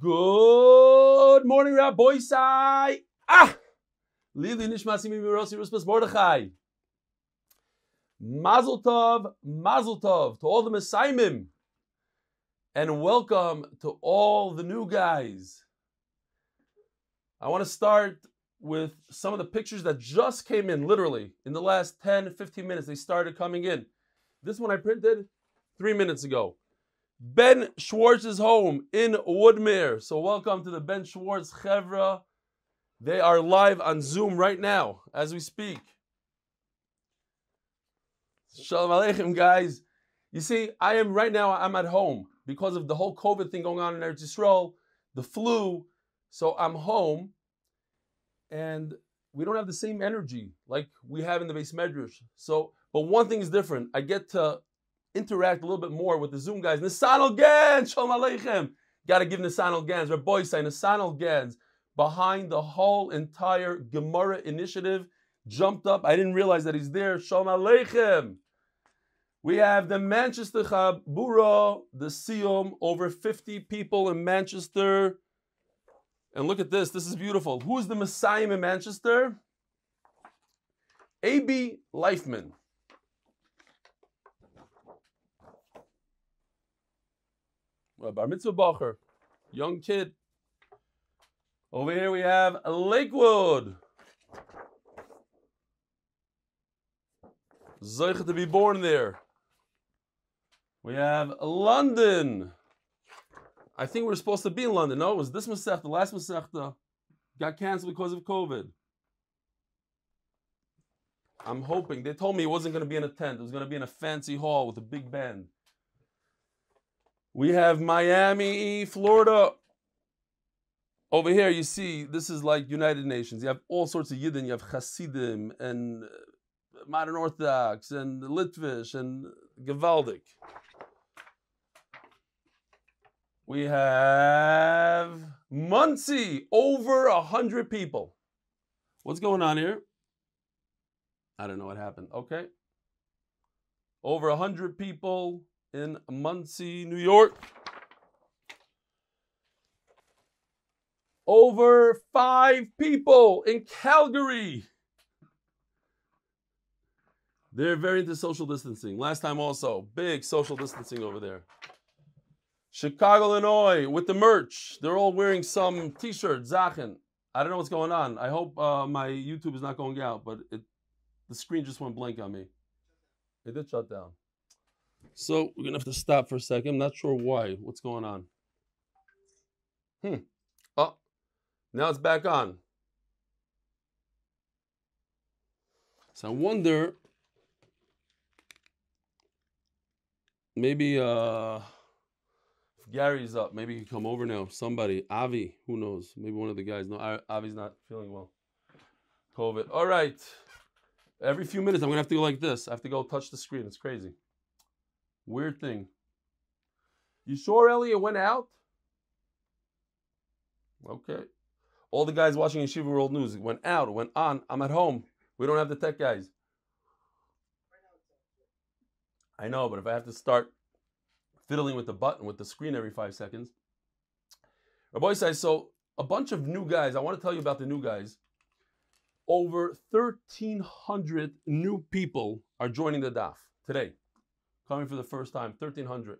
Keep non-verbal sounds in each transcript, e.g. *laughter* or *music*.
Good morning, Rabbi Sai. Ah! Lili Nishmasi Mimirosi Ruspas Mordechai. Mazel Tov, Mazel Tov to all the Messiahim. And welcome to all the new guys. I want to start with some of the pictures that just came in, literally, in the last 10, 15 minutes. They started coming in. This one I printed three minutes ago. Ben Schwartz's home in Woodmere. So welcome to the Ben Schwartz Chevra. They are live on Zoom right now as we speak. Shalom Aleichem, guys. You see, I am right now, I'm at home because of the whole COVID thing going on in Eretz Yisrael, the flu. So I'm home and we don't have the same energy like we have in the beis medrash. So, but one thing is different. I get to interact a little bit more with the Zoom guys. Nisanel Gans, Shalom Aleichem. Got to give Nisanel Gans, boy say Nisanel Gans, behind the whole entire Gemara initiative, jumped up. I didn't realize that he's there. Shalom Aleichem. We have the Manchester Chabura, the Siyum, over 50 people in Manchester. And look at this. This is beautiful. Who's the Messiah in Manchester? A.B. Leifman. Uh, bar Mitzvah Bacher, young kid. Over here we have Lakewood. Zeicha to be born there. We have London. I think we are supposed to be in London. No, it was this Masechta, the last Masechta, got canceled because of COVID. I'm hoping. They told me it wasn't going to be in a tent. It was going to be in a fancy hall with a big band. We have Miami, Florida. Over here, you see, this is like United Nations. You have all sorts of Yidden. You have Hasidim and uh, Modern Orthodox and Litvish and Gavaldik. We have Monsey, over a hundred people. What's going on here? I don't know what happened. Okay. Over a hundred people in Monsey, New York. Over five people in Calgary. They're very into social distancing. Last time also, big social distancing over there. Chicago, Illinois, with the merch. They're all wearing some t-shirt, Zachen. I don't know what's going on. I hope uh, my YouTube is not going out, but it, the screen just went blank on me. It did shut down. So we're gonna have to stop for a second. I'm not sure why. What's going on? Hmm. Oh, now it's back on. So I wonder maybe uh if Gary's up, maybe he can come over now. Somebody, Avi, who knows? Maybe one of the guys. No, Avi's not feeling well. COVID. All right. Every few minutes, I'm gonna have to go like this. I have to go touch the screen. It's crazy. Weird thing. You sure Elliot went out? Okay. All the guys watching Yeshiva World News went out, went on. I'm at home. We don't have the tech guys. I know, but if I have to start fiddling with the button with the screen every five seconds. Rabbi says, so a bunch of new guys. I want to tell you about the new guys. Over 1,300 new people are joining the DAF today coming for the first time, 1,300.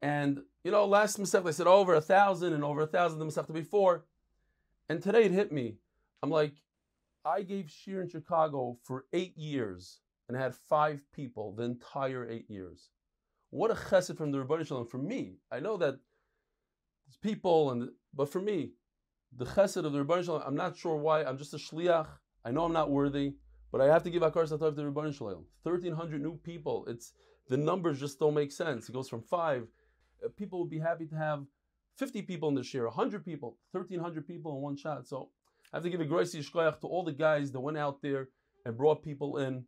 And, you know, last Masechta I said over a thousand and over a thousand the Masechta before. And today it hit me. I'm like, I gave shiur in Chicago for eight years and had five people the entire eight years. What a chesed from the Ribono Shel Olam for me. I know that it's people, and but for me, the chesed of the Ribono Shel Olam, I'm not sure why. I'm just a shliach. I know I'm not worthy. But I have to give hakaras hatov to Ribono Shel Olam. 1,300 new people. It's The numbers just don't make sense. It goes from five. Uh, people would be happy to have 50 people in this year, 100 people, 1,300 people in one shot. So I have to give a grace to all the guys that went out there and brought people in.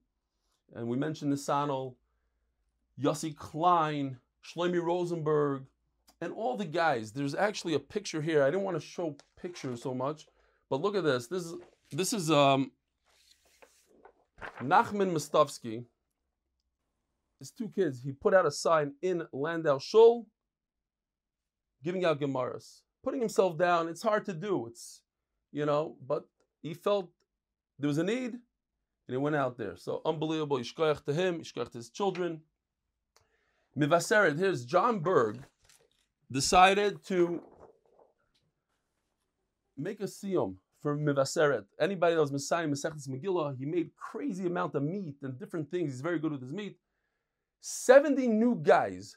And we mentioned Nisanel, Yossi Klein, Shlomi Rosenberg, and all the guys. There's actually a picture here. I didn't want to show pictures so much, but look at this. This is this is um Nachman Mustovsky, his two kids, he put out a sign in Landau Shul. giving out Gemaras, putting himself down. It's hard to do. It's, you know, but he felt there was a need and he went out there. So unbelievable. Yishkoyach to him, Yishkoyach to his children. Mevaseret, here's John Berg decided to make a siyum for Mevaseret. Anybody that was Messiah, Mesechtes Megillah, he made crazy amount of meat and different things. He's very good with his meat. 70 new guys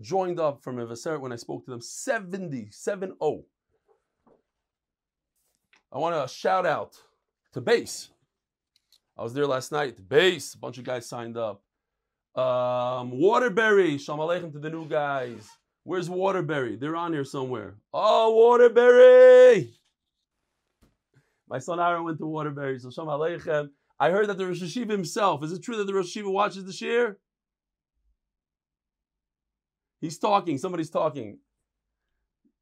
joined up from Mevaseret when I spoke to them. 70, 7 0. I want to shout out to Base. I was there last night. Base, a bunch of guys signed up. Um, Waterbury, Shalom Aleichem to the new guys. Where's Waterbury? They're on here somewhere. Oh, Waterbury! My son Aaron went to Waterbury, so Shalom Aleichem. I heard that the Rosh Yeshiva himself, is it true that the Rosh Yeshiva watches the shiur? He's talking, somebody's talking.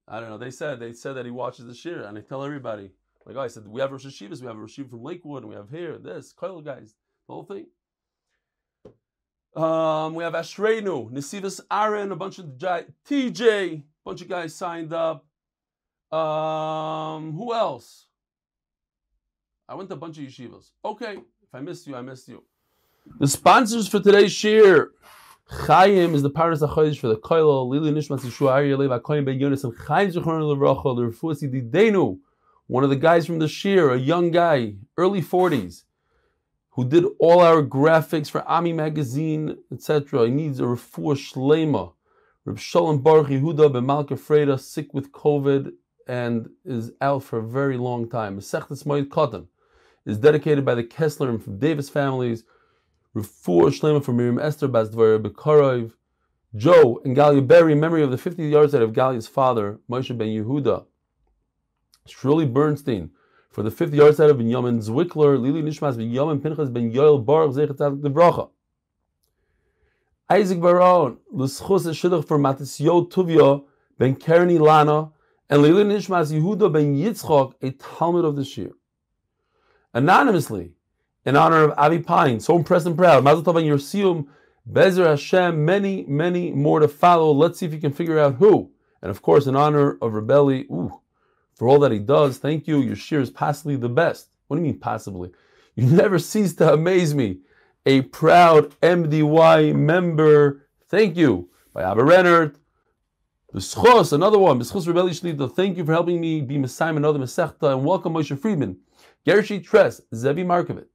I don't know. They said they said that he watches the shiur, and I tell everybody. Like oh, I said, we have Rosh Yeshivas, we have a Rosh Yeshiva from Lakewood, and we have here, this, Koil guys, the whole thing. Um, we have Ashreinu, Nisivas Aaron, a bunch of TJ, a bunch of guys signed up. Um, who else? I went to a bunch of yeshivas. Okay, if I missed you, I missed you. The sponsors for today's shiur. Chaim is the Parnas HaChodesh for the Koilo, Lili Nishmas Yeshua Ari Yalev HaKoyim Ben Yonis, and Chaim Zechron Levracha, the Refuasi Didenu, one of the guys from the shiur, a young guy, early 40s who did all our graphics for Ami magazine, etc. He needs a refuah shlema. Reb Shalom Baruch Yehuda ben Malka Freda, sick with COVID and is out for a very long time. Masechtes Moed Katan is dedicated by the Kessler and Davis families. Refuah shlema for Miriam Esther Bazdvar Bekarov. Joe and Galia Berry, memory of the 50 yards out of Galia's father, Moshe ben Yehuda. Shirley Bernstein, for the fifth yard side of Binyamin Zwickler, Lili Nishmas Binyamin Pinchas Ben Yoel Baruch Zechat the Bracha. Isaac Baron, L'schus Shidduch for Matisyo Tuvia Ben Kerni Lana, and Lili Nishmas Yehuda Ben Yitzchok, a Talmud of the Shiur. Anonymously, in honor of Avi Pine, so impressed and proud, Mazel Tov and Yersium, Bezer Hashem, many, many more to follow. Let's see if you can figure out who. And of course, in honor of Reb Eli, ooh, for all that he does. Thank you. Your shiur is possibly the best. What do you mean possibly? You never cease to amaze me. A proud MDY member. Thank you. By Abba Rennert. B'schos, another one. B'schos Reb Eli Shlita. Thank you for helping me be Messiah another Masechta. And welcome Moshe Friedman. Gershi Tres. Zevi Markovitz.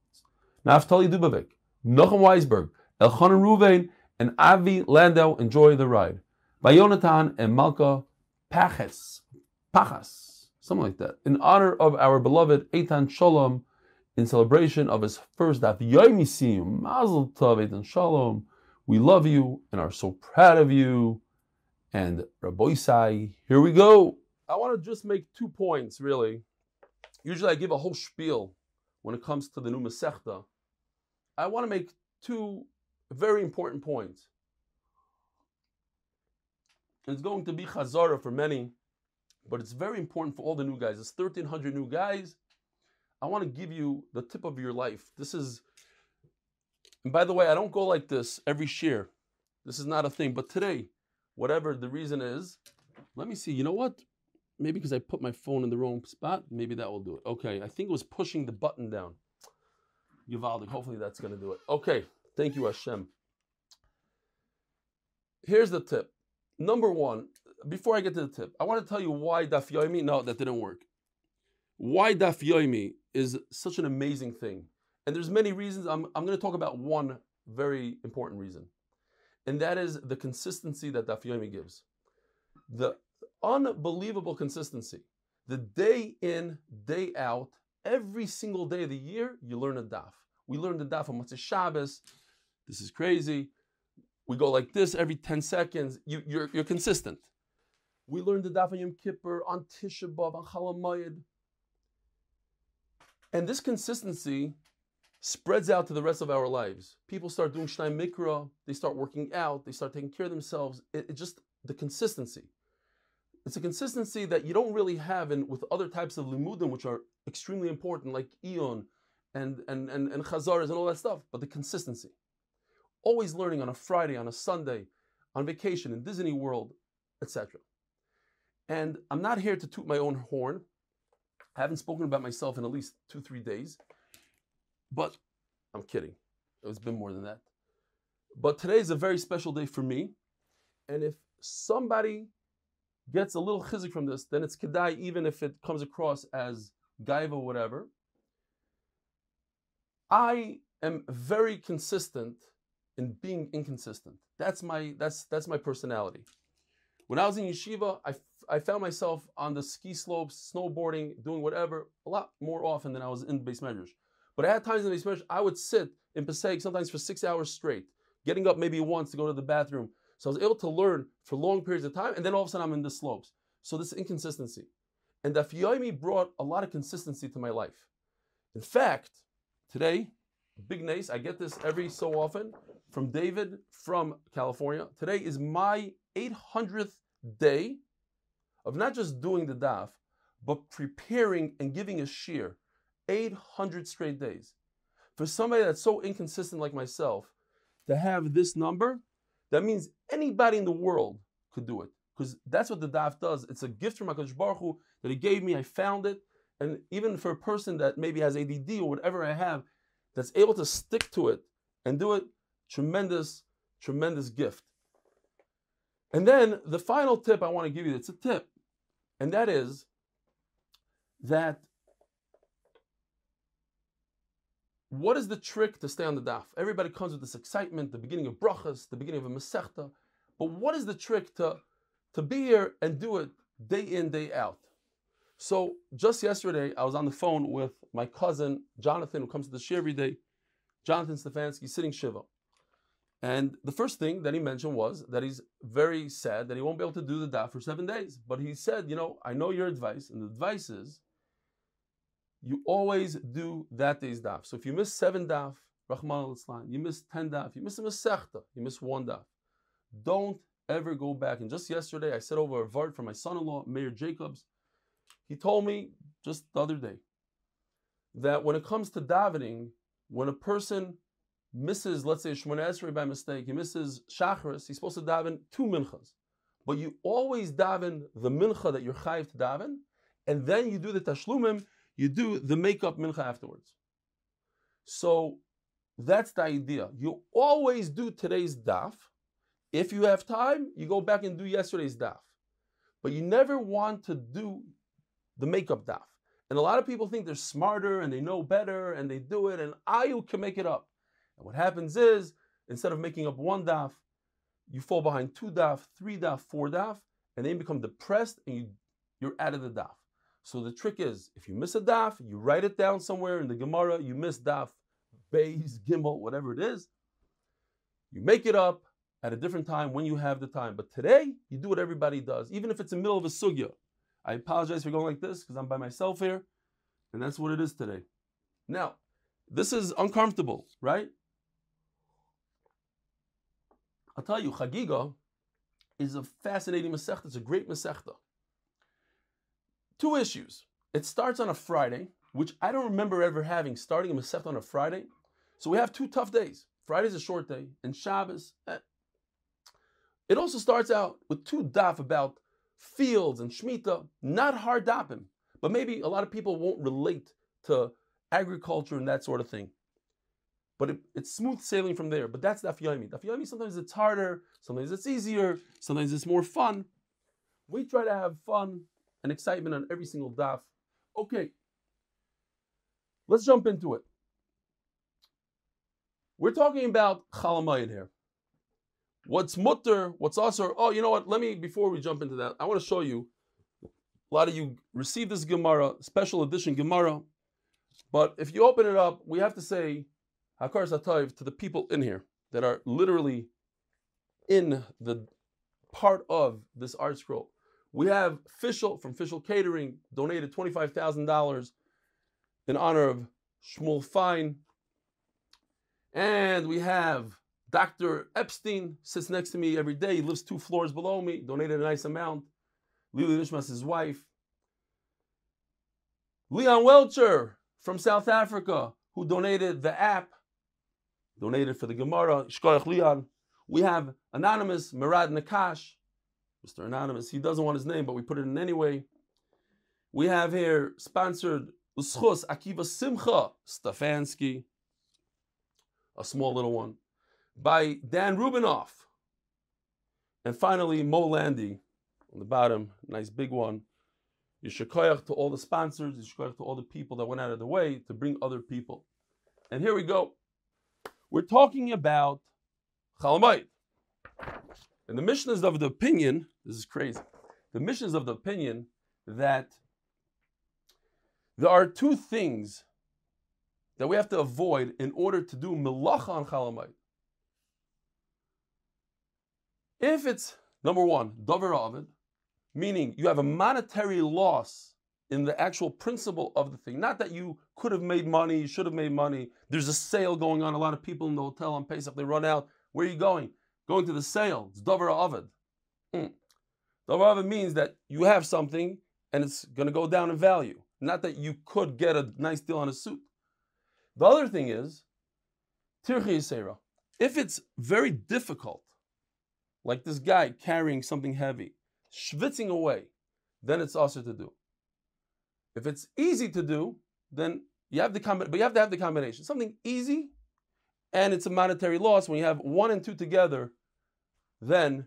Naftali Dubavik. Nochem Weisberg. Elchanan Ruvain. And Avi Landau. Enjoy the ride. By Yonatan and Malka Paches. Pachas something like that, in honor of our beloved Eitan Shalom, in celebration of his first Daf Yoimisim, Mazel Tov Eitan Shalom. We love you and are so proud of you. And Rabbi here we go. I want to just make two points, really. Usually I give a whole spiel when it comes to the new Masechta. I want to make two very important points. It's going to be Chazara for many but it's very important for all the new guys. It's 1,300 new guys. I want to give you the tip of your life. This is, and by the way, I don't go like this every year. This is not a thing. But today, whatever the reason is, let me see. You know what? Maybe because I put my phone in the wrong spot, maybe that will do it. Okay, I think it was pushing the button down. Yuvaldik, hopefully that's going to do it. Okay, thank you, Hashem. Here's the tip. Number one, before I get to the tip, I want to tell you why Daf Yomi. No, that didn't work. Why Daf Yomi is such an amazing thing, and there's many reasons. I'm I'm going to talk about one very important reason, and that is the consistency that Daf Yomi gives. The unbelievable consistency. The day in, day out, every single day of the year, you learn a daf. We learn the daf on Motzei Shabbos. This is crazy. We go like this every 10 seconds. You, you're, you're consistent. We learned the Daf on Yom Kippur on Tisha B'av on Chalamayid. And this consistency spreads out to the rest of our lives. People start doing Shnai Mikra, they start working out, they start taking care of themselves. It, it just the consistency. It's a consistency that you don't really have in with other types of limudim, which are extremely important, like Eon and and and, and Chazaras and all that stuff. But the consistency. Always learning on a Friday, on a Sunday, on vacation in Disney World, etc. And I'm not here to toot my own horn. I haven't spoken about myself in at least two, three days. But I'm kidding. It's been more than that. But today is a very special day for me. And if somebody gets a little chizik from this, then it's kedai, even if it comes across as gaiva or whatever. I am very consistent in being inconsistent. That's my that's that's my personality. When I was in yeshiva, I, I found myself on the ski slopes, snowboarding, doing whatever, a lot more often than I was in beis medrash. But I had times in beis medrash, I would sit in Passaic sometimes for six hours straight, getting up maybe once to go to the bathroom. So I was able to learn for long periods of time, and then all of a sudden I'm in the slopes. So this inconsistency. And Daf Yomi brought a lot of consistency to my life. In fact, today, big nace, I get this every so often from David from California. Today is my 800th day of not just doing the daf, but preparing and giving a shiur. 800 straight days. For somebody that's so inconsistent like myself, to have this number, that means anybody in the world could do it. Because that's what the daf does. It's a gift from HaKadosh Baruch Hu that he gave me. I found it. And even for a person that maybe has ADD or whatever I have, that's able to stick to it and do it, tremendous, tremendous gift. And then the final tip I want to give you, it's a tip, and that is that what is the trick to stay on the daf? Everybody comes with this excitement, the beginning of brachas, the beginning of a masechta, but what is the trick to, to be here and do it day in, day out? So just yesterday, I was on the phone with my cousin Jonathan, who comes to the shiur every day. Jonathan Stefanski, sitting shiva. And the first thing that he mentioned was that he's very sad that he won't be able to do the daf for seven days. But he said, you know, I know your advice, and the advice is you always do that day's daf. So if you miss seven daf, Rahman al you miss ten daf, you miss a masechta, you miss one daf. Don't ever go back. And just yesterday, I said over a vart for my son-in-law, Mayor Jacobs. He told me just the other day that when it comes to davening, when a person misses, let's say, Shemona Esrei by mistake, he misses Shacharis, he's supposed to daven two minchas. But you always daven the mincha that you're chayiv to daven, and then you do the tashlumim, you do the makeup mincha afterwards. So that's the idea. You always do today's daf. If you have time, you go back and do yesterday's daf. But you never want to do the makeup daf. And a lot of people think they're smarter and they know better and they do it, and I can make it up. And what happens is, instead of making up one daf, you fall behind two daf, three daf, four daf, and then you become depressed and you, you're out of the daf. So the trick is, if you miss a daf, you write it down somewhere in the Gemara, you miss daf, Beis, Gimel, whatever it is. You make it up at a different time when you have the time. But today, you do what everybody does, even if it's in the middle of a sugya. I apologize for going like this because I'm by myself here, and that's what it is today. Now, this is uncomfortable, right? I'll tell you, Chagiga is a fascinating masechta. It's a great masechta. Two issues. It starts on a Friday, which I don't remember ever having starting a masechta on a Friday. So we have two tough days. Friday's a short day, and Shabbos. Eh. It also starts out with two daf about fields and shmita, not hard dapim, but maybe a lot of people won't relate to agriculture and that sort of thing. But it, it's smooth sailing from there. But that's daf yomi. Daf yomi sometimes it's harder, sometimes it's easier, sometimes it's more fun. We try to have fun and excitement on every single daf. Okay, let's jump into it. We're talking about chalamayid here. What's mutter? What's asr? Oh, you know what? Let me before we jump into that, I want to show you. A lot of you received this Gemara, special edition Gemara, but if you open it up, we have to say hakaras hatov to the people in here that are literally in the part of this ArtScroll. We have Fishel from Fishel Catering donated $25,000 in honor of Shmuel Fine. And we have Dr. Epstein sits next to me every day. He lives two floors below me, donated a nice amount. Lili Nishmas, his wife. Leon Welcher from South Africa, who donated the app, donated for the Gemara, Shkoyach Leon. We have Anonymous, Murad Nakash, Mr. Anonymous, he doesn't want his name, but we put it in anyway. We have here sponsored Uschus Akiva Simcha Stefanski, a small little one, by Dan Rubinoff. And finally, Mo Landy on the bottom, nice big one. Yishikoyach to all the sponsors, Yishikoyach to all the people that went out of the way to bring other people. And here we go. We're talking about Chalamayit. And the Mishnah is of the opinion, this is crazy. The Mishnah is of the opinion that there are two things that we have to avoid in order to do melacha on Chalamayit. If it's number one, davar avid, meaning you have a monetary loss in the actual principle of the thing. Not that you could have made money, you should have made money. There's a sale going on. A lot of people in the hotel on Pesach, they run out. Where are you going? Going to the sale. It's Dover Avid. Mm. Dover Avid means that you have something and it's going to go down in value. Not that you could get a nice deal on a suit. The other thing is, Tirchi Yisera. If it's very difficult, like this guy carrying something heavy, schwitzing away, then it's also to do. If it's easy to do, then you have the combination, but you have to have the combination. Something easy, and it's a monetary loss. When you have one and two together, then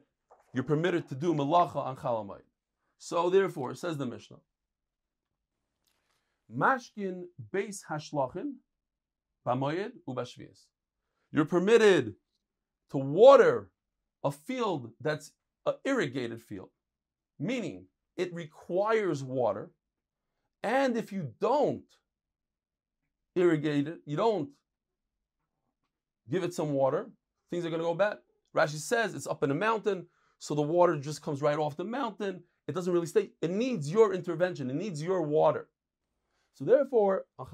you're permitted to do malacha on chalamite. So therefore, says the Mishnah, mashkin beis hashlachin b'moyed ubashvias. You're permitted to water a field that's an irrigated field, meaning it requires water and if you don't irrigate it, you don't give it some water, things are going to go bad. Rashi says it's up in a mountain, so the water just comes right off the mountain. It doesn't really stay. It needs your intervention. It needs your water. So therefore, on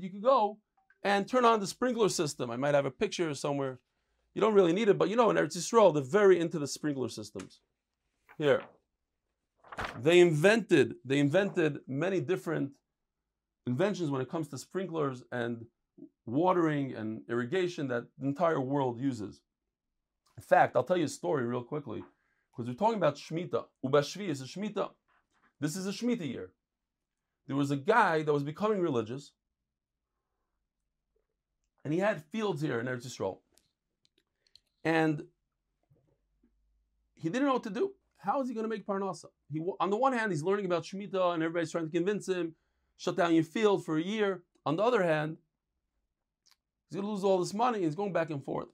you could go and turn on the sprinkler system. I might have a picture somewhere. You don't really need it, but you know, in Eretz Yisrael, they're very into the sprinkler systems. Here, they invented they invented many different inventions when it comes to sprinklers and watering and irrigation that the entire world uses. In fact, I'll tell you a story real quickly because we're talking about Shemitah. Ubashvi is a Shemitah. This is a Shemitah year. There was a guy that was becoming religious and he had fields here in Eretz Yisrael. And he didn't know what to do. How is he going to make parnasa? He, on the one hand, he's learning about Shemitah and everybody's trying to convince him, shut down your field for a year. On the other hand, he's going to lose all this money. He's going back and forth.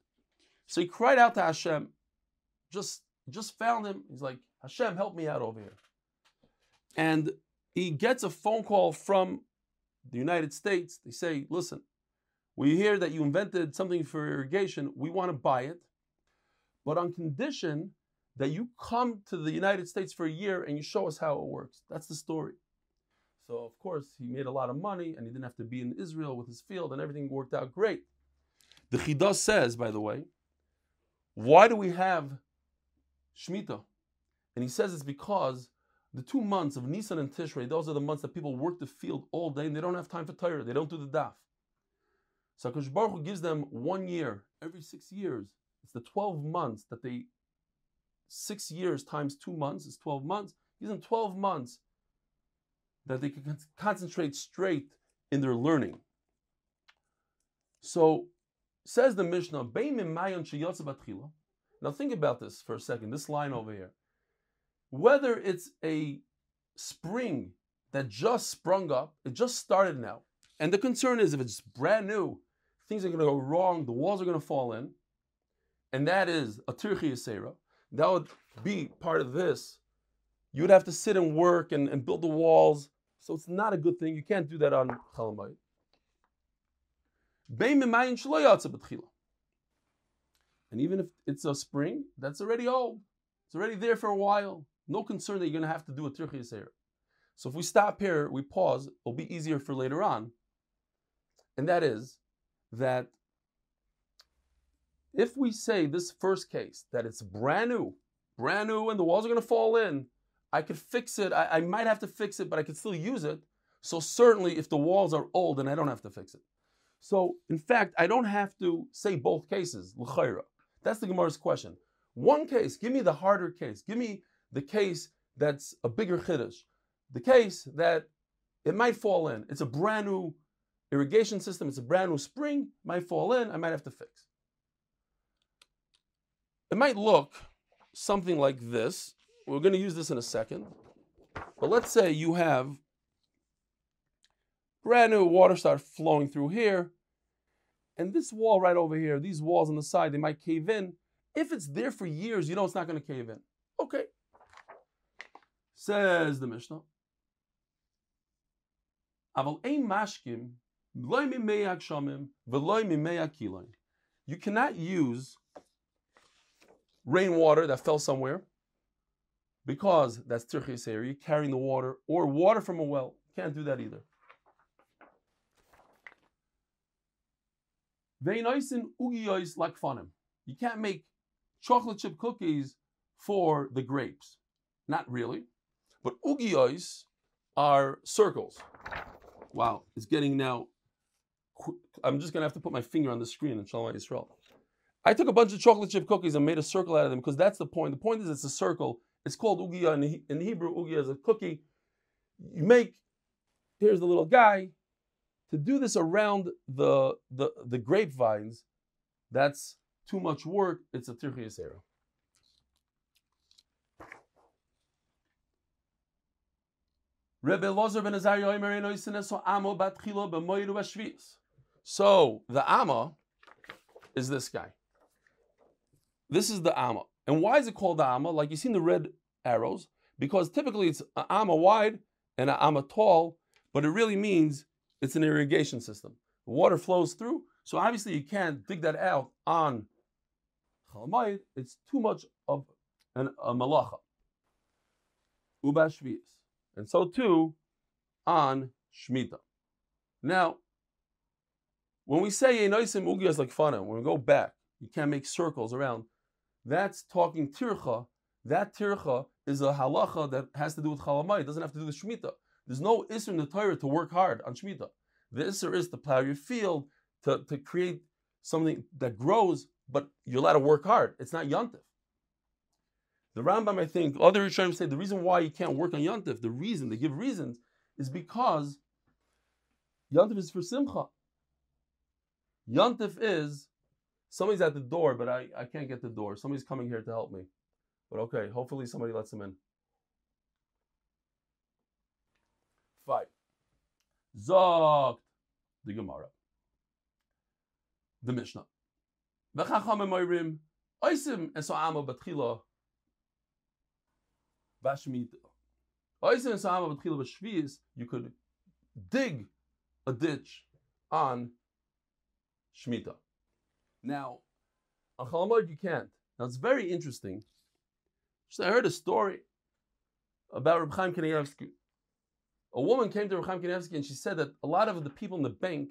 So he cried out to Hashem, just, just found him. He's like, Hashem, help me out over here. And he gets a phone call from the United States. They say, listen, we hear that you invented something for irrigation. We want to buy it, but on condition that you come to the United States for a year and you show us how it works. That's the story. So, of course, he made a lot of money and he didn't have to be in Israel with his field and everything worked out great. The Chidah says, by the way, why do we have Shemitah? And he says it's because the two months of Nisan and Tishrei, those are the months that people work the field all day and they don't have time for Torah. They don't do the daf. So HaKadosh Baruch Hu gives them one year every six years. It's the 12 months that they six years times two months is 12 months. Gives them 12 months that they can concentrate straight in their learning. So, says the Mishnah, now think about this for a second, this line over here. Whether it's a spring that just sprung up, it just started now, and the concern is if it's brand new, things are going to go wrong, the walls are going to fall in, and that is a Tirchi Yisera that would be part of this. You would have to sit and work and, and build the walls. So it's not a good thing. You can't do that on Chalamayit. And even if it's a spring, that's already old. It's already there for a while. No concern that you're going to have to do a Tirchi So if we stop here, we pause, it'll be easier for later on. And that is that if we say this first case, that it's brand new, brand new, and the walls are going to fall in, I could fix it. I, I, might have to fix it, but I could still use it. So certainly, if the walls are old, then I don't have to fix it. So in fact, I don't have to say both cases. L'chayra. That's the Gemara's question. One case, give me the harder case. Give me the case that's a bigger chiddush, the case that it might fall in. It's a brand new irrigation system. It's a brand new spring. Might fall in. I might have to fix. It might look something like this. We're going to use this in a second. But let's say you have brand new water start flowing through here. And this wall right over here, these walls on the side, they might cave in. If it's there for years, you know it's not going to cave in. Okay. Says the Mishnah. You cannot use rainwater that fell somewhere because that's tirchis area, carrying the water, or water from a well. Can't do that either. You can't make chocolate chip cookies for the grapes. Not really. But ugiyos are circles. Wow, it's getting now I'm just gonna have to put my finger on the screen and Shalom Yisrael. I took a bunch of chocolate chip cookies and made a circle out of them because that's the point. The point is it's a circle. It's called ugia in, in Hebrew. Ugia is a cookie. You make. Here's the little guy. To do this around the the the grapevines, that's too much work. It's a tirchiyas. So the Amma is this guy. This is the Amma. And why is it called the Amma? Like you see in the red arrows, because typically it's uh, an Amma wide and an Amma tall, but it really means it's an irrigation system. Water flows through, so obviously you can't dig that out on Chalamayit. It's too much of an, a malacha. Ubashvias. And so too on Shemitah. Now, when we say Enoisim Ugias like Fana, when we go back, you can't make circles around. That's talking Tircha. That Tircha is a halacha that has to do with Chalamai. It doesn't have to do with Shemitah. There's no Isser in the Torah to work hard on Shemitah. The Isser is to plow your field, to, to create something that grows, but you're allowed to work hard. It's not Yantif. The Rambam, I think, other Rishonim say the reason why you can't work on Yantif, the reason, they give reasons, is because Yantif is for Simcha. Yontif is somebody's at the door, but I, I can't get the door. Somebody's coming here to help me. But okay, hopefully somebody lets him in. Five. Zogt the Gemara. The Mishnah. V'chacham emayrim oisim eso'ama batchila bashmita. Oisim eso'ama batchila bashviz. You could dig a ditch on Shemitah. Now, on Chalamod you can't. Now it's very interesting. So I heard a story about Reb Chaim Kanievsky. A woman came to Reb Chaim Kanievsky and she said that a lot of the people in the bank,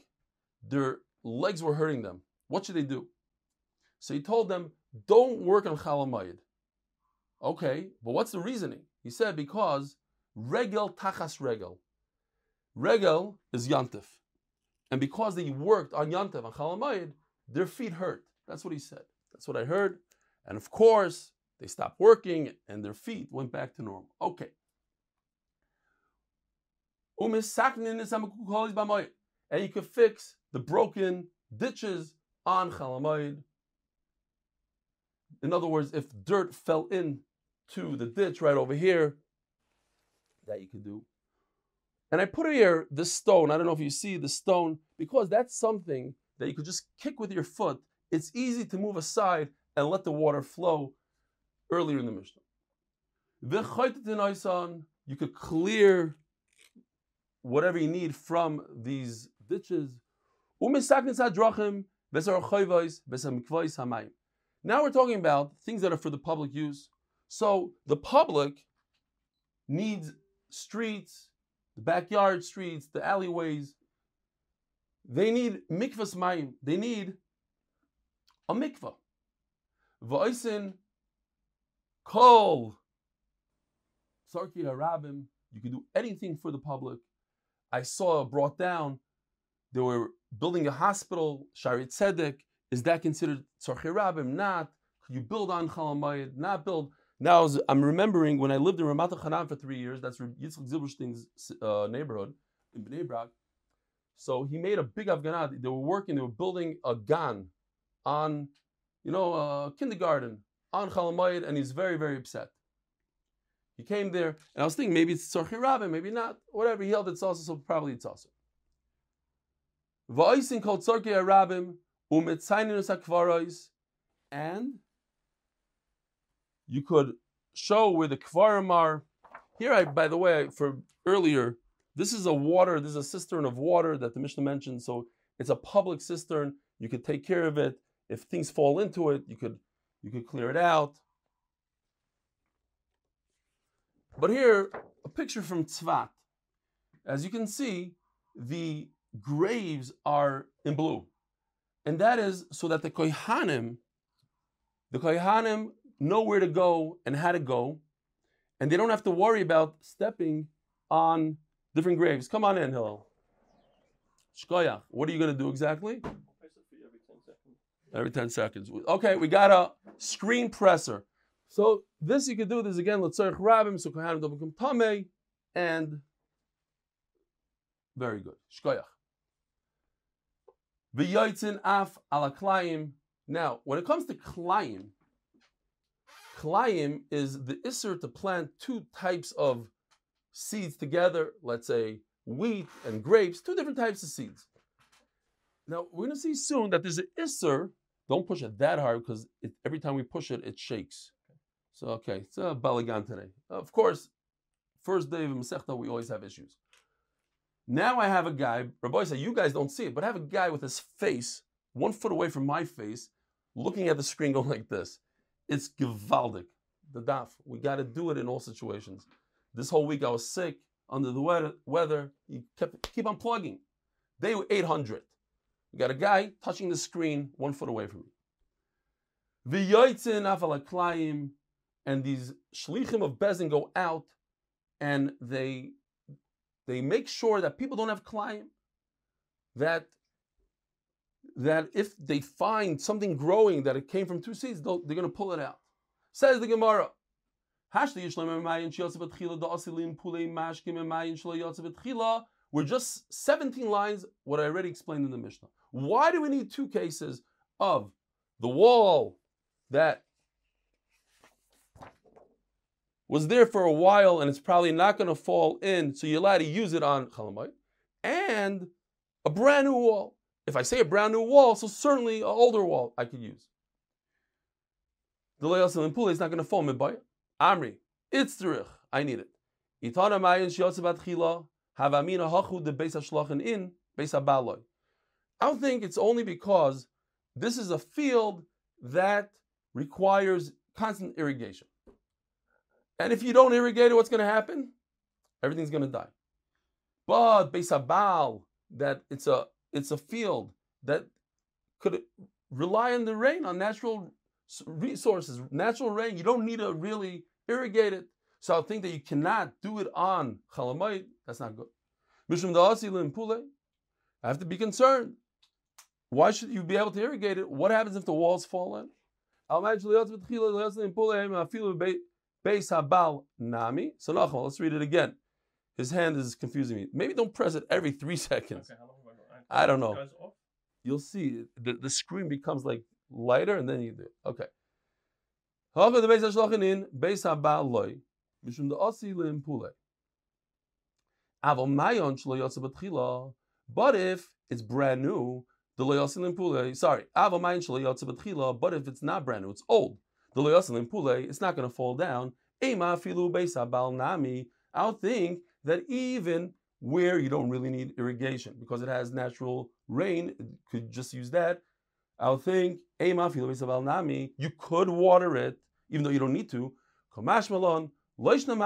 their legs were hurting them. What should they do? So he told them, don't work on Chalamayid. Okay, but what's the reasoning? He said, because regel tachas regel. Regel is yantif. And because they worked on Yantav on Chalamayid, their feet hurt. That's what he said. That's what I heard. And of course, they stopped working and their feet went back to normal. Okay. And you can fix the broken ditches on Chalamayid. In other words, if dirt fell into the ditch right over here, that you could do. And I put here this stone. I don't know if you see the stone, because that's something that you could just kick with your foot. It's easy to move aside and let the water flow earlier in the Mishnah. You could clear whatever you need from these ditches. Now we're talking about things that are for the public use. So the public needs streets, the backyard streets, the alleyways. They need mikvahs mayim. They need a mikvah. Kol sarki harabim. You can do anything for the public. I saw brought down. They were building a hospital. Shaarei Tzedek. Is that considered sarki harabim? Not. Could you build on chalamayid? Not build. Now I'm remembering when I lived in Ramat Elchanan for three years. That's Yitzchak Zilberstein's uh, neighborhood in Bnei Brak. So he made a big Afghanat. They were working. They were building a gan on, you know, a kindergarten on Chalamayid, and he's very, very upset. He came there, and I was thinking maybe it's Tzorchi Rabin, maybe not. Whatever, he held it's also, so probably it's also. Va'oisin kol Tzorchi Rabim, umetzainus akvarois, and you could show where the kvarim are. Here, I, by the way, for earlier, this is a water, this is a cistern of water that the Mishnah mentioned. So it's a public cistern. You could take care of it. If things fall into it, you could you could clear it out. But here, a picture from Tzvat. As you can see, the graves are in blue. And that is so that the Kohanim, the Kohanim know where to go and how to go, and they don't have to worry about stepping on different graves. Come on in, Hillel. Shkoyach, what are you going to do exactly? Every 10 seconds. Okay, we got a screen presser. So this you could do this again, let's say Rabim, so Kohanim don't become Tameh, and very good. Shkoyach. V'yotzin af ala klayim. Now, when it comes to klayim, klayim is the isser to plant two types of seeds together. Let's say wheat and grapes, two different types of seeds. Now we're going to see soon that there's an isser. Don't push it that hard because it, every time we push it, it shakes. So okay, it's a balagan today. Of course, first day of Masechta, we always have issues. Now I have a guy, Rabbi said, you guys don't see it, but I have a guy with his face one foot away from my face, looking at the screen going like this. It's gewaldig. The daf. We got to do it in all situations. This whole week I was sick, under the weather. weather you kept keep on plugging. Day 800. We got a guy touching the screen one foot away from me. And these shlichim of Beis Din go out, and they they make sure that people don't have klayim. That that if they find something growing that it came from two seeds, they're going to pull it out. Says the Gemara. We're just 17 lines, what I already explained in the Mishnah. Why do we need two cases of the wall that was there for a while and it's probably not going to fall in, so you're allowed to use it on Chalamite, and a brand new wall. If I say a brand new wall, so certainly an older wall I could use. The Leil Pule is not going to fall midbay. Amri, it's tzurich. I need it. Havamina hachu de beis hashlachin in beis habaloy. I don't think it's only because this is a field that requires constant irrigation. And if you don't irrigate it, what's going to happen? Everything's going to die. But beis habal, that it's a it's a field that could rely on the rain, on natural resources, natural rain. You don't need to really irrigate it. So I think that you cannot do it on chalamite. That's not good. I have to be concerned. Why should you be able to irrigate it? What happens if the walls fall in? So let's read it again. His hand is confusing me. Maybe don't press it every three *laughs* seconds. Okay, how long have I? I don't know. You'll see the, the screen becomes like lighter, and then you do it. Okay. Mishum the lim pule. Aval mayon shlo yotze betchila. But if it's brand new, the lo yotze lim pule. Sorry, aval mayon shlo yotze betchila. But if it's not brand new, it's old. The lo yotze lim pule. It's not going to fall down. Ema filu beis habal nami. I'll think that even where you don't really need irrigation because it has natural rain, you could just use that. I'll think. You could water it even though you don't need to. Kamash malon, Doesn't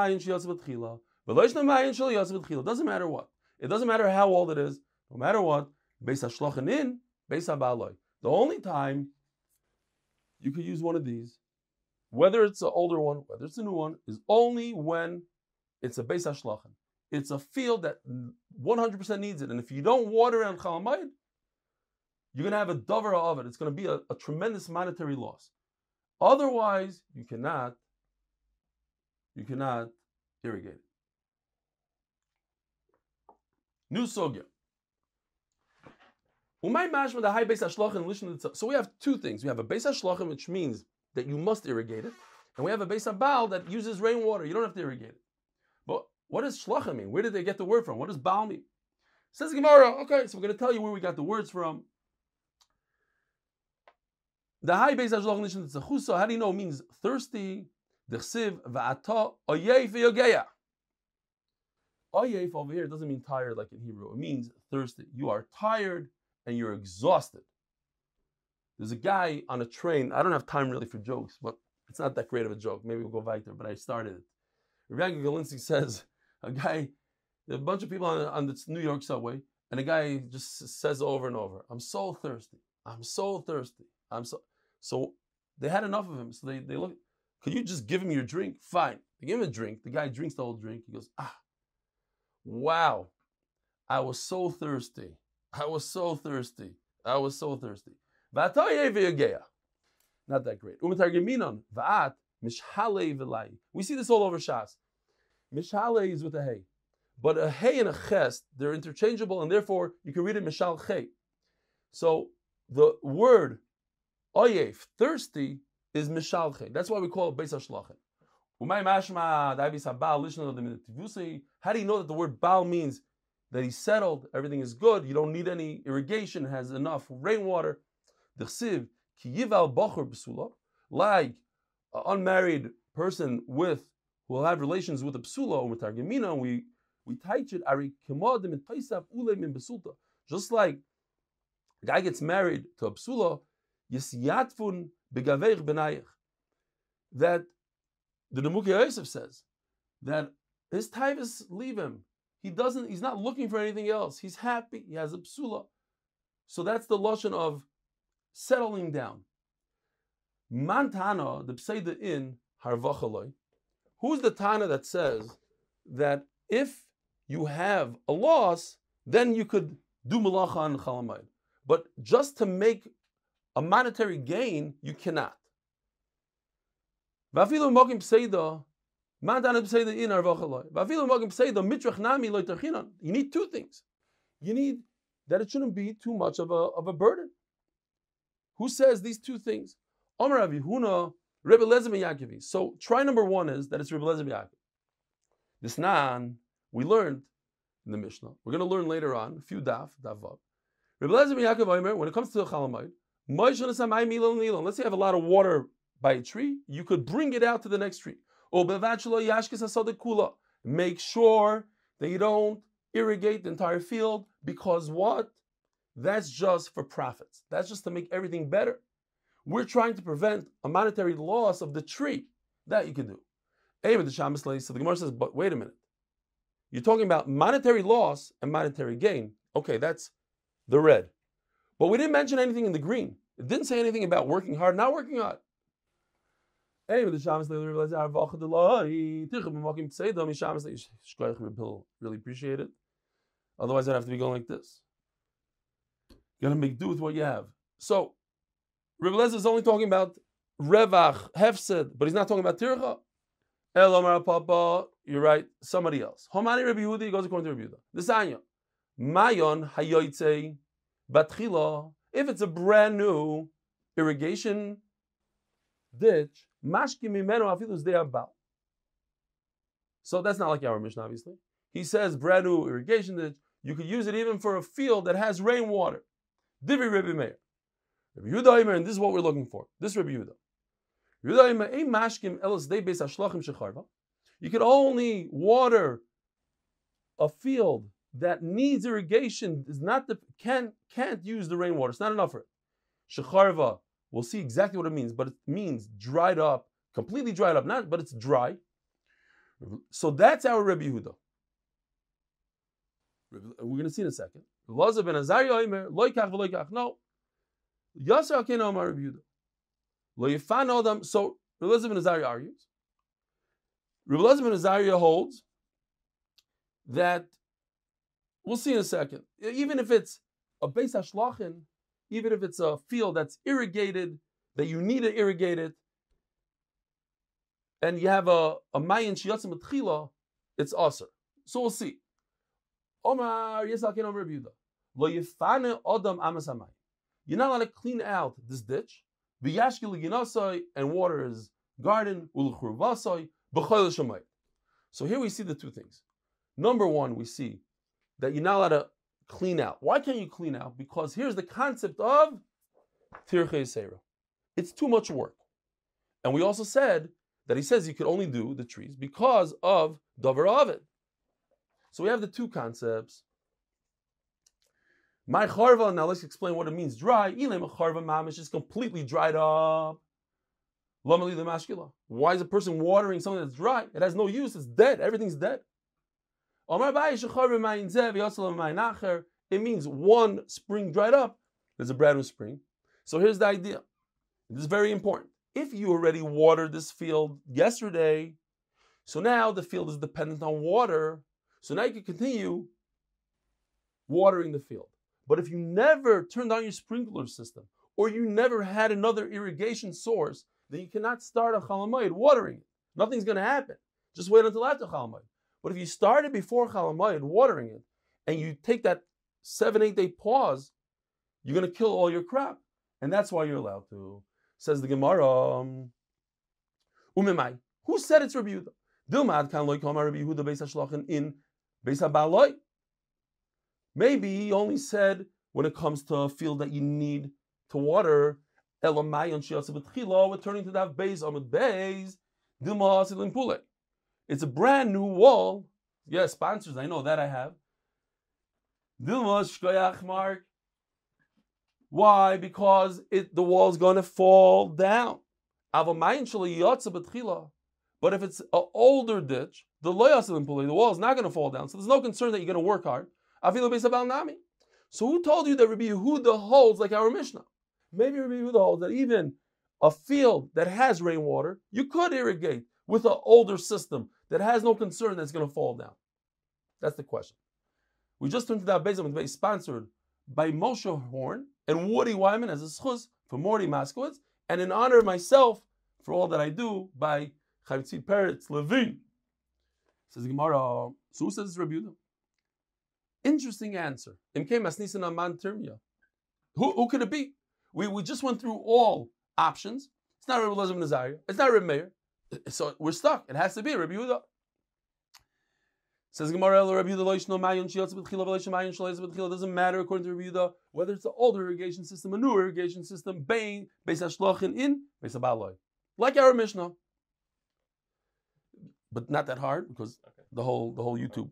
matter what. It doesn't matter how old it is. No matter what. The only time you could use one of these, whether it's an older one, whether it's a new one, is only when it's a beis hashlochen. It's a field that 100% needs it, and if you don't water it on chalamayid, you're going to have a dover of it. It's going to be a, a tremendous monetary loss. Otherwise, you cannot you cannot irrigate it. New sugya. So we have two things. We have a Beis HaShlachim, which means that you must irrigate it, and we have a Beis HaBaal that uses rainwater. You don't have to irrigate it. But what does Shlachim mean? Where did they get the word from? What does Baal mean? Says Gemara, okay, so we're going to tell you where we got the words from. The high Beis HaShlachim, how do you know it means thirsty? Dechsiv va'ata oyef v'yogeya. Oyef over here doesn't mean tired like in Hebrew. It means thirsty. You are tired and you're exhausted. There's a guy on a train. I don't have time really for jokes, but it's not that great of a joke. Maybe we'll go weiter, but I started it. Rabbi Galinsky *laughs* says a guy, a bunch of people on, on the New York subway, and a guy just says over and over, "I'm so thirsty. I'm so thirsty. I'm so." So they had enough of him. So they they look. Could you just give him your drink? Fine. They give him a drink. The guy drinks the whole drink. He goes, "Ah, wow, I was so thirsty. I was so thirsty. I was so thirsty. Not that great. We see this all over Shas. Mishale is with a hey. But a hey and a ches, they're interchangeable, and therefore you can read it mishal hey. So the word oyef, thirsty, is mishal hey. That's why we call it beis hashlachin. How do you know that the word Baal means that he's settled, everything is good, you don't need any irrigation, has enough rainwater. Like an unmarried person with who will have relations with a psula or and we we teach it ari kemodim and paisaf ulem in besulta. Just like a guy gets married to a psula, yisyatfun begaveich benayich. That the Nemuki Yosef says that his taivas leave him. He doesn't. He's not looking for anything else. He's happy. He has a psula. So that's the lotion of settling down. Mantana, the pseida in harvachaloi. Who's the Tana that says that if you have a loss, then you could do malacha on chalamayid. But just to make a monetary gain, you cannot. In. You need two things. You need that it shouldn't be too much of a, of a burden. Who says these two things? So try number one is that it's Rebbe Yaakov. This nan we learned in the Mishnah. We're going to learn later on a few daf daf vav. Rebbe Yaakov Omer, when it comes to the chalamayid, Let's say you have a lot of water by a tree, you could bring it out to the next tree. Make sure that you don't irrigate the entire field because what? That's just for profits. That's just to make everything better. We're trying to prevent a monetary loss of the tree. That you can do. So the Gemara says, but wait a minute. You're talking about monetary loss and monetary gain. Okay, that's the red. But we didn't mention anything in the green. It didn't say anything about working hard, not working hard. The really appreciate it. Otherwise, I'd have to be going like this. You gotta make do with what you have. So, Rebbe is only talking about Revach, Hefsed, but he's not talking about Tircha. El Papa, you're right, somebody else. Homani Rebbe Yehudi goes according to Rebbe Yehuda. This Anya. Mayon Hayoitze Batchila, if it's a brand new irrigation ditch, Mashki Mimenu Afilus Deabal. So that's not like our mission, obviously. He says brand new irrigation ditch, you could use it even for a field that has rainwater. Divi Rebbe Meir. Rebbe Yehuda and this is what we're looking for. This Rebbe Yehuda. You could only water a field that needs irrigation is not the can can't use the rainwater. It's not enough for it. Shecharva, we'll see exactly what it means, but it means dried up, completely dried up, not but it's dry. So that's our Rebbe Yehuda. We're going to see in a second. No, Yasser Akein Amar Rabbi Yehuda. Lo Yifan Adam. So Elazar ben Azariah argues. Elazar ben Azariah holds that we'll see in a second. Even if it's a Beis Hashlachin, even if it's a field that's irrigated, that you need to irrigate it, and you have a, a mayin shiyatzim tchila, it's aser. So we'll see. Omar Yisakin Omar Yehuda. Lo yifane odam amasamai. You're not allowed to clean out this ditch. V'yashkil ginasai, and water is garden, ulchurvasai, b'choil shemayit. So here we see the two things. Number one, we see that you're not allowed to clean out. Why can't you clean out? Because here's the concept of tirchei. It's too much work. And we also said that he says you could only do the trees because of davar avid. So we have the two concepts. My charva, now let's explain what it means dry. Ilem charva mamish is completely dried up. Why is a person watering something that's dry? It has no use, it's dead, everything's dead. It means one spring dried up, there's a brand new spring. So here's the idea. This is very important. If you already watered this field yesterday, so now the field is dependent on water, so now you can continue watering the field. But if you never turned on your sprinkler system, or you never had another irrigation source, then you cannot start a chalamayid watering. Nothing's going to happen. Just wait until after chalamayid. But if you started before chalamayid watering it, and you take that seven, eight day pause, you're going to kill all your crop. And that's why you're allowed to. Says the Gemara, um, Umimai. Who said it's Rabbi Yehuda? Dilmad kan loy kamar Rabbi Yehuda beis hashlachin in beis habaloi. Maybe he only said when it comes to a field that you need to water, Elamai on b'tchila, we're turning to that base on the base, Dilma hasilim pule. It's a brand new wall. Yeah, sponsors, I know that I have. Dilma shkoyach mark. Why? Because it, the wall's going to fall down. But if it's an older ditch, the the wall is not going to fall down. So there's no concern that you're going to work hard. So who told you that Rabbi Yehuda holds like our Mishnah? Maybe Rabbi Yehuda holds that even a field that has rainwater, you could irrigate with an older system that has no concern that it's going to fall down. That's the question. We just turned to that Bezim sponsored by Moshe Horn and Woody Wyman as a schuz for Morty Moskowitz, and in honor of myself for all that I do by Chavitzit Peretz Levine. Says Gemara, so who says it's Rabbi Yehuda? Interesting answer. Who, who could it be? We, we just went through all options. It's not Rabbi Elazar Nazariah. It's not Rabbi Meir. So we're stuck. It has to be Rabbi Yehuda. Says Gemara, Rabbi Yehuda doesn't matter according to Rabbi Yehuda whether it's an older irrigation system, a new irrigation system, Bain, Beis Hashlochin in, Beis Abaloy. Like our Mishnah. But not that hard because okay. the whole the whole YouTube.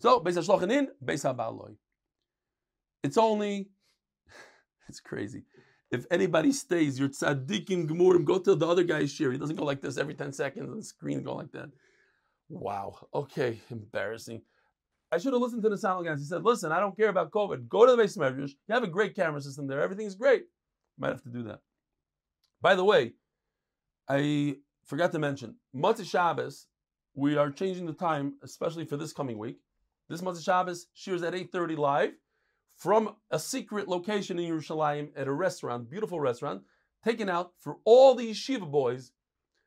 So Beis Hashlochin in, Beis Abaloy. It's only, *laughs* it's crazy. If anybody stays, you're tzaddikim gemurim, go to the other guy's share. He doesn't go like this every 10 seconds and the screen go like that. Wow. Okay. *laughs* Embarrassing. I should have listened to the sound guys. He said, listen, I don't care about COVID. Go to the beis medrash. You have a great camera system there. Everything's great. Might have to do that. By the way, I forgot to mention, Motzei Shabbos, we are changing the time, especially for this coming week. This Motzei Shabbos, shiur at 8.30 live from a secret location in Yerushalayim at a restaurant, beautiful restaurant, taken out for all these Shiva boys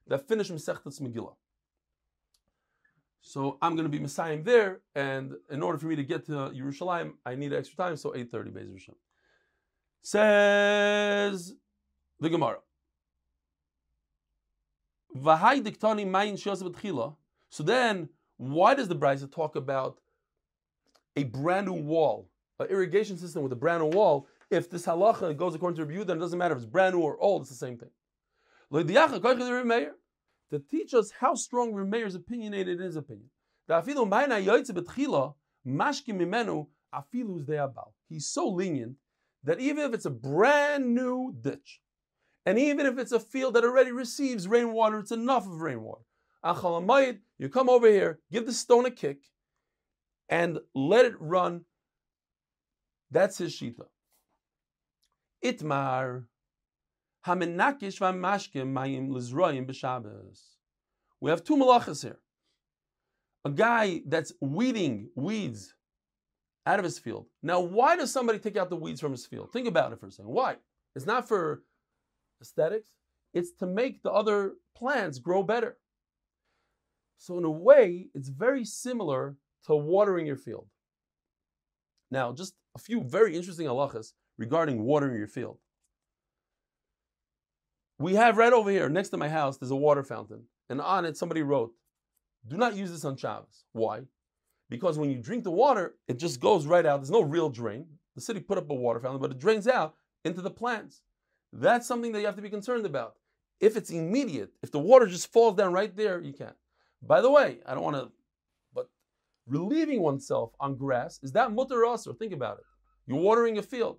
that finish Masechtas Megillah. So I'm going to be Messiah there, and in order for me to get to Yerushalayim, I need extra time, so 8.30 Beis Rishon. Says the Gemara. So then, why does the Brisa talk about a brand new wall, an irrigation system with a brand new wall, if this halacha goes according to Rebbe then it doesn't matter if it's brand new or old, it's the same thing to teach us how strong Rameir's opinionated in his opinion. He's so lenient that even if it's a brand new ditch, and even if it's a field that already receives rainwater, it's enough of rainwater. You come over here, give the stone a kick, and let it run. That's his shita. Itmar we have two malachas here. A guy that's weeding weeds out of his field. Now, why does somebody take out the weeds from his field? Think about it for a second. Why? It's not for aesthetics. It's to make the other plants grow better. So in a way, it's very similar to watering your field. Now, just a few very interesting halachas regarding watering your field. We have right over here, next to my house, there's a water fountain. And on it, somebody wrote, do not use this on Shabbos. Why? Because when you drink the water, it just goes right out. There's no real drain. The city put up a water fountain, but it drains out into the plants. That's something that you have to be concerned about. If it's immediate, if the water just falls down right there, you can't. By the way, I don't want to, relieving oneself on grass, is that mutter or Think about it. You're watering a field.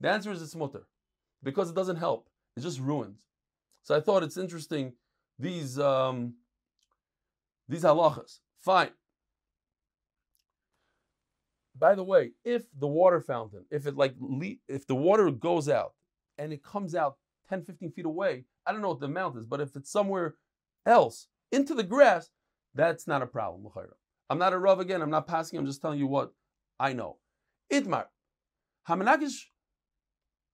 The answer is it's mutter because it doesn't help. It's just ruins. So I thought it's interesting these um, these halachas. Fine. By the way, if the water fountain, if it like if the water goes out and it comes out 10, 15 feet away, I don't know what the amount is, but if it's somewhere else into the grass, that's not a problem. I'm not a Rav again, I'm not passing, I'm just telling you what I know. Itmar. Hamanakish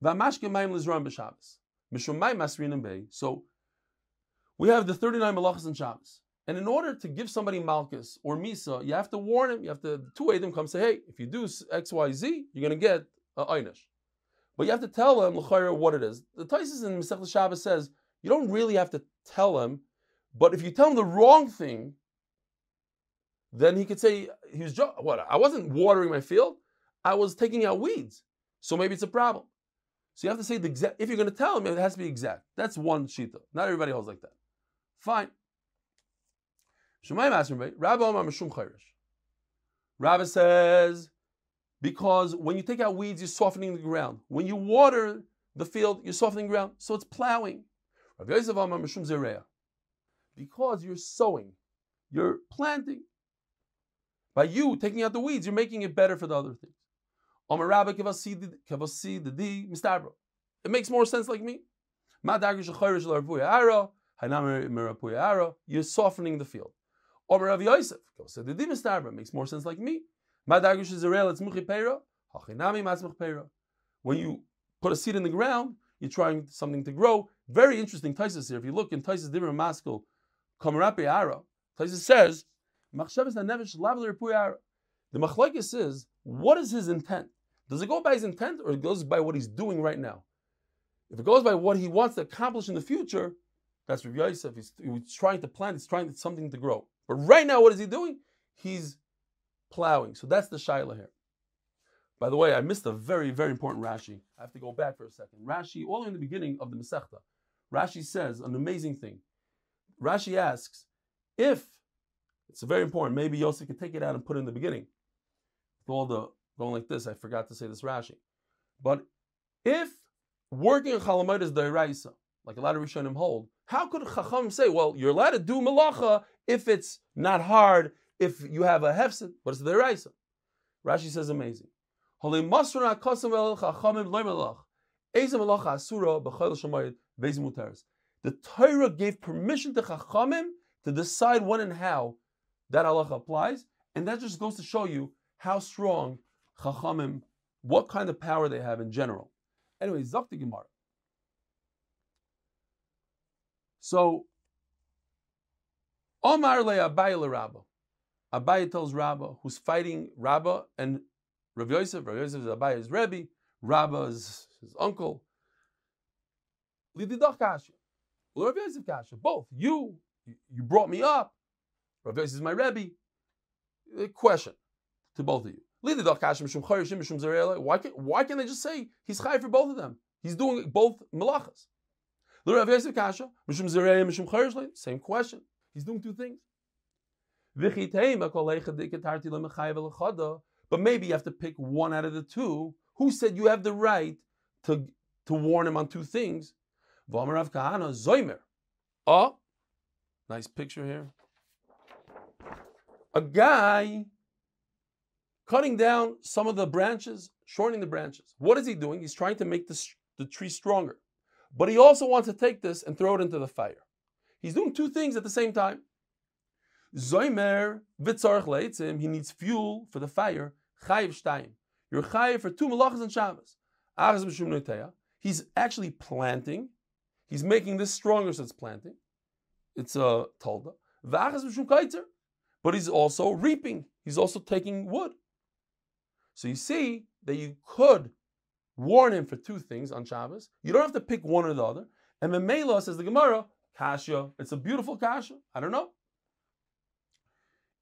v'amashke mayim lizram b'Shabbos. Masrinim bey. So we have the 39 malachas in Shabbos. And in order to give somebody malchus or misa, you have to warn him. You have to two them come say, "Hey, if you do X, Y, Z, you're going to get a einish." But you have to tell them what it is. The Taisus in Masechet Shabbos says you don't really have to tell him, but if you tell him the wrong thing, then he could say he was what I wasn't watering my field, I was taking out weeds. So maybe it's a problem. So you have to say the exact. If you're going to tell him, it has to be exact. That's one shita. Not everybody holds like that. Fine. Rabbi Omar Mishum Chayrish. Rabbi says, because when you take out weeds, you're softening the ground. When you water the field, you're softening the ground. So it's plowing. Because you're sowing, you're planting. By you taking out the weeds, you're making it better for the other things. It makes more sense like me. You're softening the field. To the makes more sense like me. When you put a seed in the ground, you're trying something to grow. Very interesting Taisus here. If you look in Taisus Dimra Maskil, Kamarapi Ara, Taisus says, the machlekes is, what is his intent? Does it go by his intent or it goes by what he's doing right now? If it goes by what he wants to accomplish in the future, that's Rav Yosef. He's, he's trying to plant, he's trying to, something to grow. But right now, what is he doing? He's plowing. So that's the Shaila here. By the way, I missed a very, very important Rashi. I have to go back for a second. Rashi, all in the beginning of the Masechta, Rashi says an amazing thing. Rashi asks, if, it's very important, maybe Yosef could take it out and put it in the beginning. With all the, going like this, I forgot to say this Rashi. But if working on Chalamayt is the Iraisa, like a lot of Rishonim hold, how could Chacham say, well, you're allowed to do Malacha if it's not hard, if you have a hefset, but it's the Raisa? Rashi says amazing. The Torah gave permission to Chachamim to decide when and how that Allah applies, and that just goes to show you how strong Chachamim, what kind of power they have in general. Anyway, Zakti Gemara. So, Omar le Abai le Rabba. Abai tells Rabba, who's fighting Rabba and Rav Yosef. Rav Yosef is Abaya's Rebbe. Rabba is his uncle. Lididach Kasha. Rav Yosef Kasha. Both. You, you brought me up. Rav Yosef is my Rebbe. Question to both of you. Why can't, why can't they just say he's chay for both of them? He's doing both malachas. Same question. He's doing two things. But maybe you have to pick one out of the two. Who said you have the right to, to warn him on two things? Oh, nice picture here. A guy cutting down some of the branches, shortening the branches. What is he doing? He's trying to make the, the tree stronger. But he also wants to take this and throw it into the fire. He's doing two things at the same time. Zoimer vitzarch leitzim, he needs fuel for the fire. Chayiv shtayim. You're chayiv for two malachas and Shabbos. B'shum He's actually planting. He's making this stronger, so it's planting. It's a tolda. v'achas mishum kaitzer. But he's also reaping. He's also taking wood. So you see that you could warn him for two things on Shabbos. You don't have to pick one or the other. And the Memela says the Gemara, Kasha. It's a beautiful Kasha. I don't know.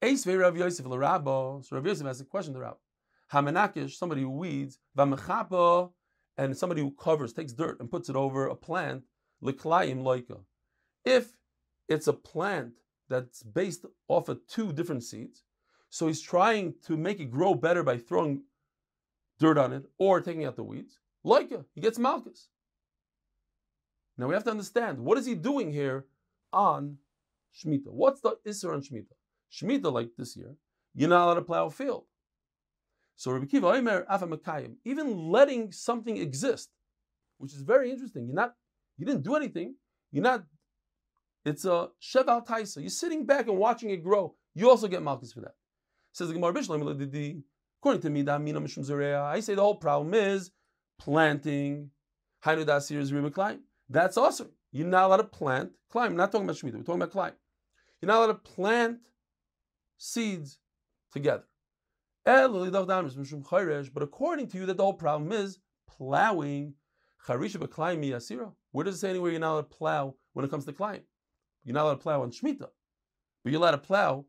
Ace Rav Yosef Larabo. So Rav Yosef has a question to Rab. Hamenakish, somebody who weeds, Vamechapa, and somebody who covers, takes dirt and puts it over a plant, Liklayim Loika. If it's a plant that's based off of two different seeds, so he's trying to make it grow better by throwing dirt on it or taking out the weeds. Loika, uh, he gets Malchus. Now we have to understand what is he doing here on Shemitah? What's the Isser on Shemitah? Shemitah, like this year, you're not allowed to plow a field. So Rabbi Kiva even letting something exist, which is very interesting. You're not, you didn't do anything. You're not. It's a sheval taisa. You're sitting back and watching it grow. You also get malchus for that. Says the Gemara according to me, I say the whole problem is planting. That's awesome. You're not allowed to plant climb. We're not talking about shemitah. We're talking about climb. You're not allowed to plant seeds together. But according to you, that the whole problem is plowing. Where does it say anywhere you're not allowed to plow when it comes to climb? You're not allowed to plow on Shemitah. But you're allowed to plow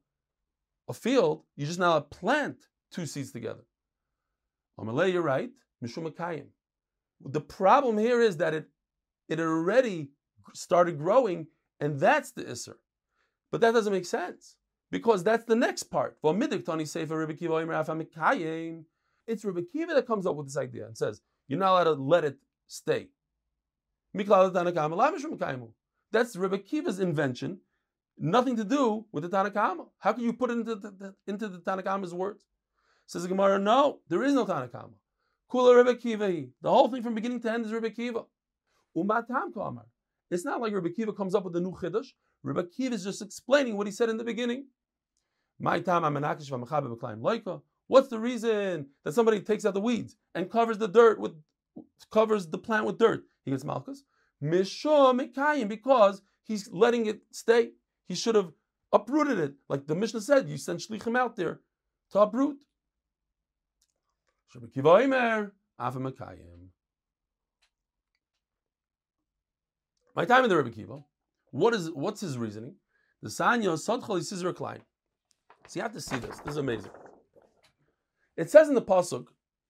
a field, you're just not allowed to plant two seeds together. Amalei, you're right. The problem here is that it it already started growing, and that's the Isser. But that doesn't make sense because that's the next part. It's Rebbe Kiva that comes up with this idea and says, you're not allowed to let it stay. That's Rebbe Kiva's invention, nothing to do with the Tanakama. How can you put it into the, into the Tanakama's words? Says the Gemara, no, there is no Tanakama. Kula Rebbe Kiva. The whole thing from beginning to end is Rebbe Kiva. It's not like Rebbe Kiva comes up with a new chiddush. Rebbe Kiva is just explaining what he said in the beginning. What's the reason that somebody takes out the weeds and covers the dirt with covers the plant with dirt? He gets malchus. Because he's letting it stay. He should have uprooted it, like the Mishnah said. You sent shlichim out there to uproot. My time in the Rebbe Kiva. What is what's his reasoning? The Sanya Sadchal Yisizra Klein. So you have to see this. This is amazing. It says in the pasuk,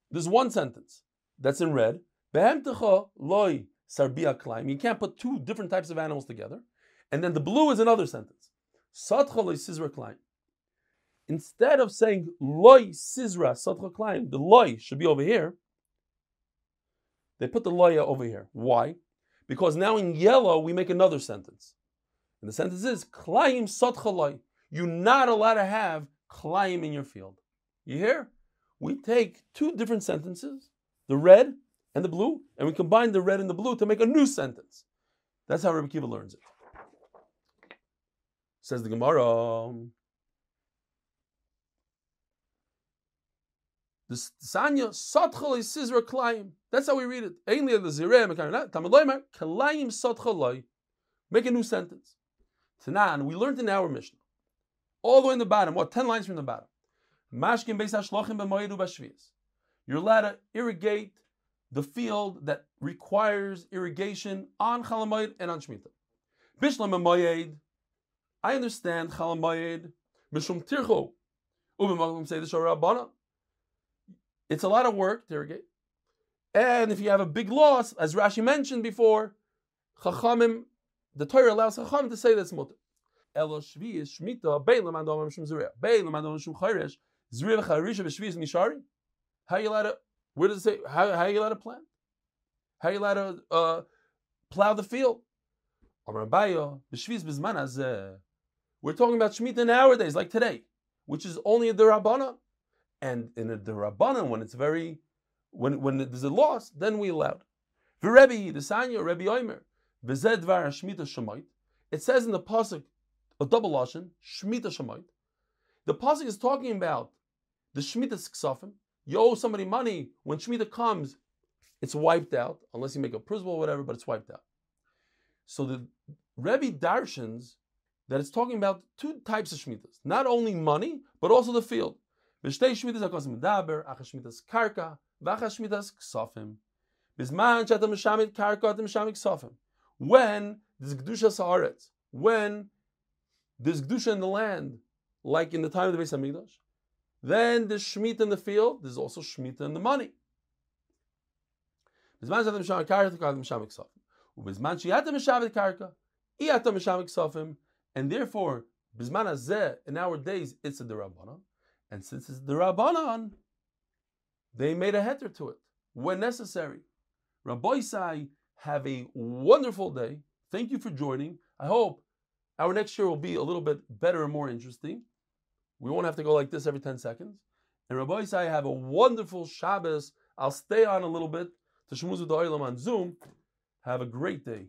there's one sentence that's in red. Sarbia klaim. You can't put two different types of animals together. And then the blue is another sentence. Sadcha loy sizra klaim. Instead of saying loy sizra sadcha klaim, the loy should be over here. They put the loya over here. Why? Because now in yellow we make another sentence. And the sentence is klaim sadcha loy. You're not allowed to have klayim in your field. You hear? We take two different sentences, the red and the blue, and we combine the red and the blue to make a new sentence. That's how Rabbi Kiva learns it. Says the Gemara. The Sanya Satchal is Sizra. That's how we read it. Ainly the Zireh Tamaloimer Klayim Satchaloi. Make a new sentence. Tanan, we learned in our Mishnah all the way in the bottom. What? 10 lines from the bottom. Mashkin beis hashlochim b'moyedu b'shvias. You're allowed to irrigate the field that requires irrigation on Chalamoyed and on Shemitah. Bishlam b'moyed. I understand Chalamoyed. Mishum tircho. Ubimagum say the Shorabana. It's a lot of work to irrigate. And if you have a big loss, as Rashi mentioned before, Chachamim, the Torah allows Chachamim to say that's mutter. Elo Shvi is Shmita, Bein Lamad Omer Shum Zureh, Bein Lamad Omer Shum Chayresh, Zureh Charisha B'Shvi is Mishari. How you allowed to, where does it say, how, how you allowed to plant? How you allowed to uh, plow the field? We're talking about Shemitah nowadays, like today, which is only a Durabana. And in a Durabana, when it's very, when, when there's a loss, then we allowed. V'Rebbe, the Sanya, Rebbe Oimer, Shemitah. It says in the Pasuk, a double lashon, shmita shemayt. The pasuk is talking about the shmita ksafim. You owe somebody money when shmita comes, it's wiped out unless you make a principle or whatever, but it's wiped out. So the Rebbe darshans that it's talking about two types of shmitas, not only money, but also the field. Karka. When there's kedusha sa'aretz, when there's kedusha in the land, like in the time of the Beis Hamikdash, then there's shmita in the field. There's also shmita in the money. Bisman shetem mishamit karka, atem mishamit ksofim. Ubisman sheyatem mishamit karka, iyatem mishamit ksofim. And therefore, Bisman Hazeh, in our days, it's a Derabanan. And since it's Derabanan, they made a heter to it when necessary. Rabbi Sai, have a wonderful day. Thank you for joining. I hope our next year will be a little bit better and more interesting. We won't have to go like this every 10 seconds. And Rabbi Sai, have a wonderful Shabbos. I'll stay on a little bit to Shmuz with on Zoom. Have a great day.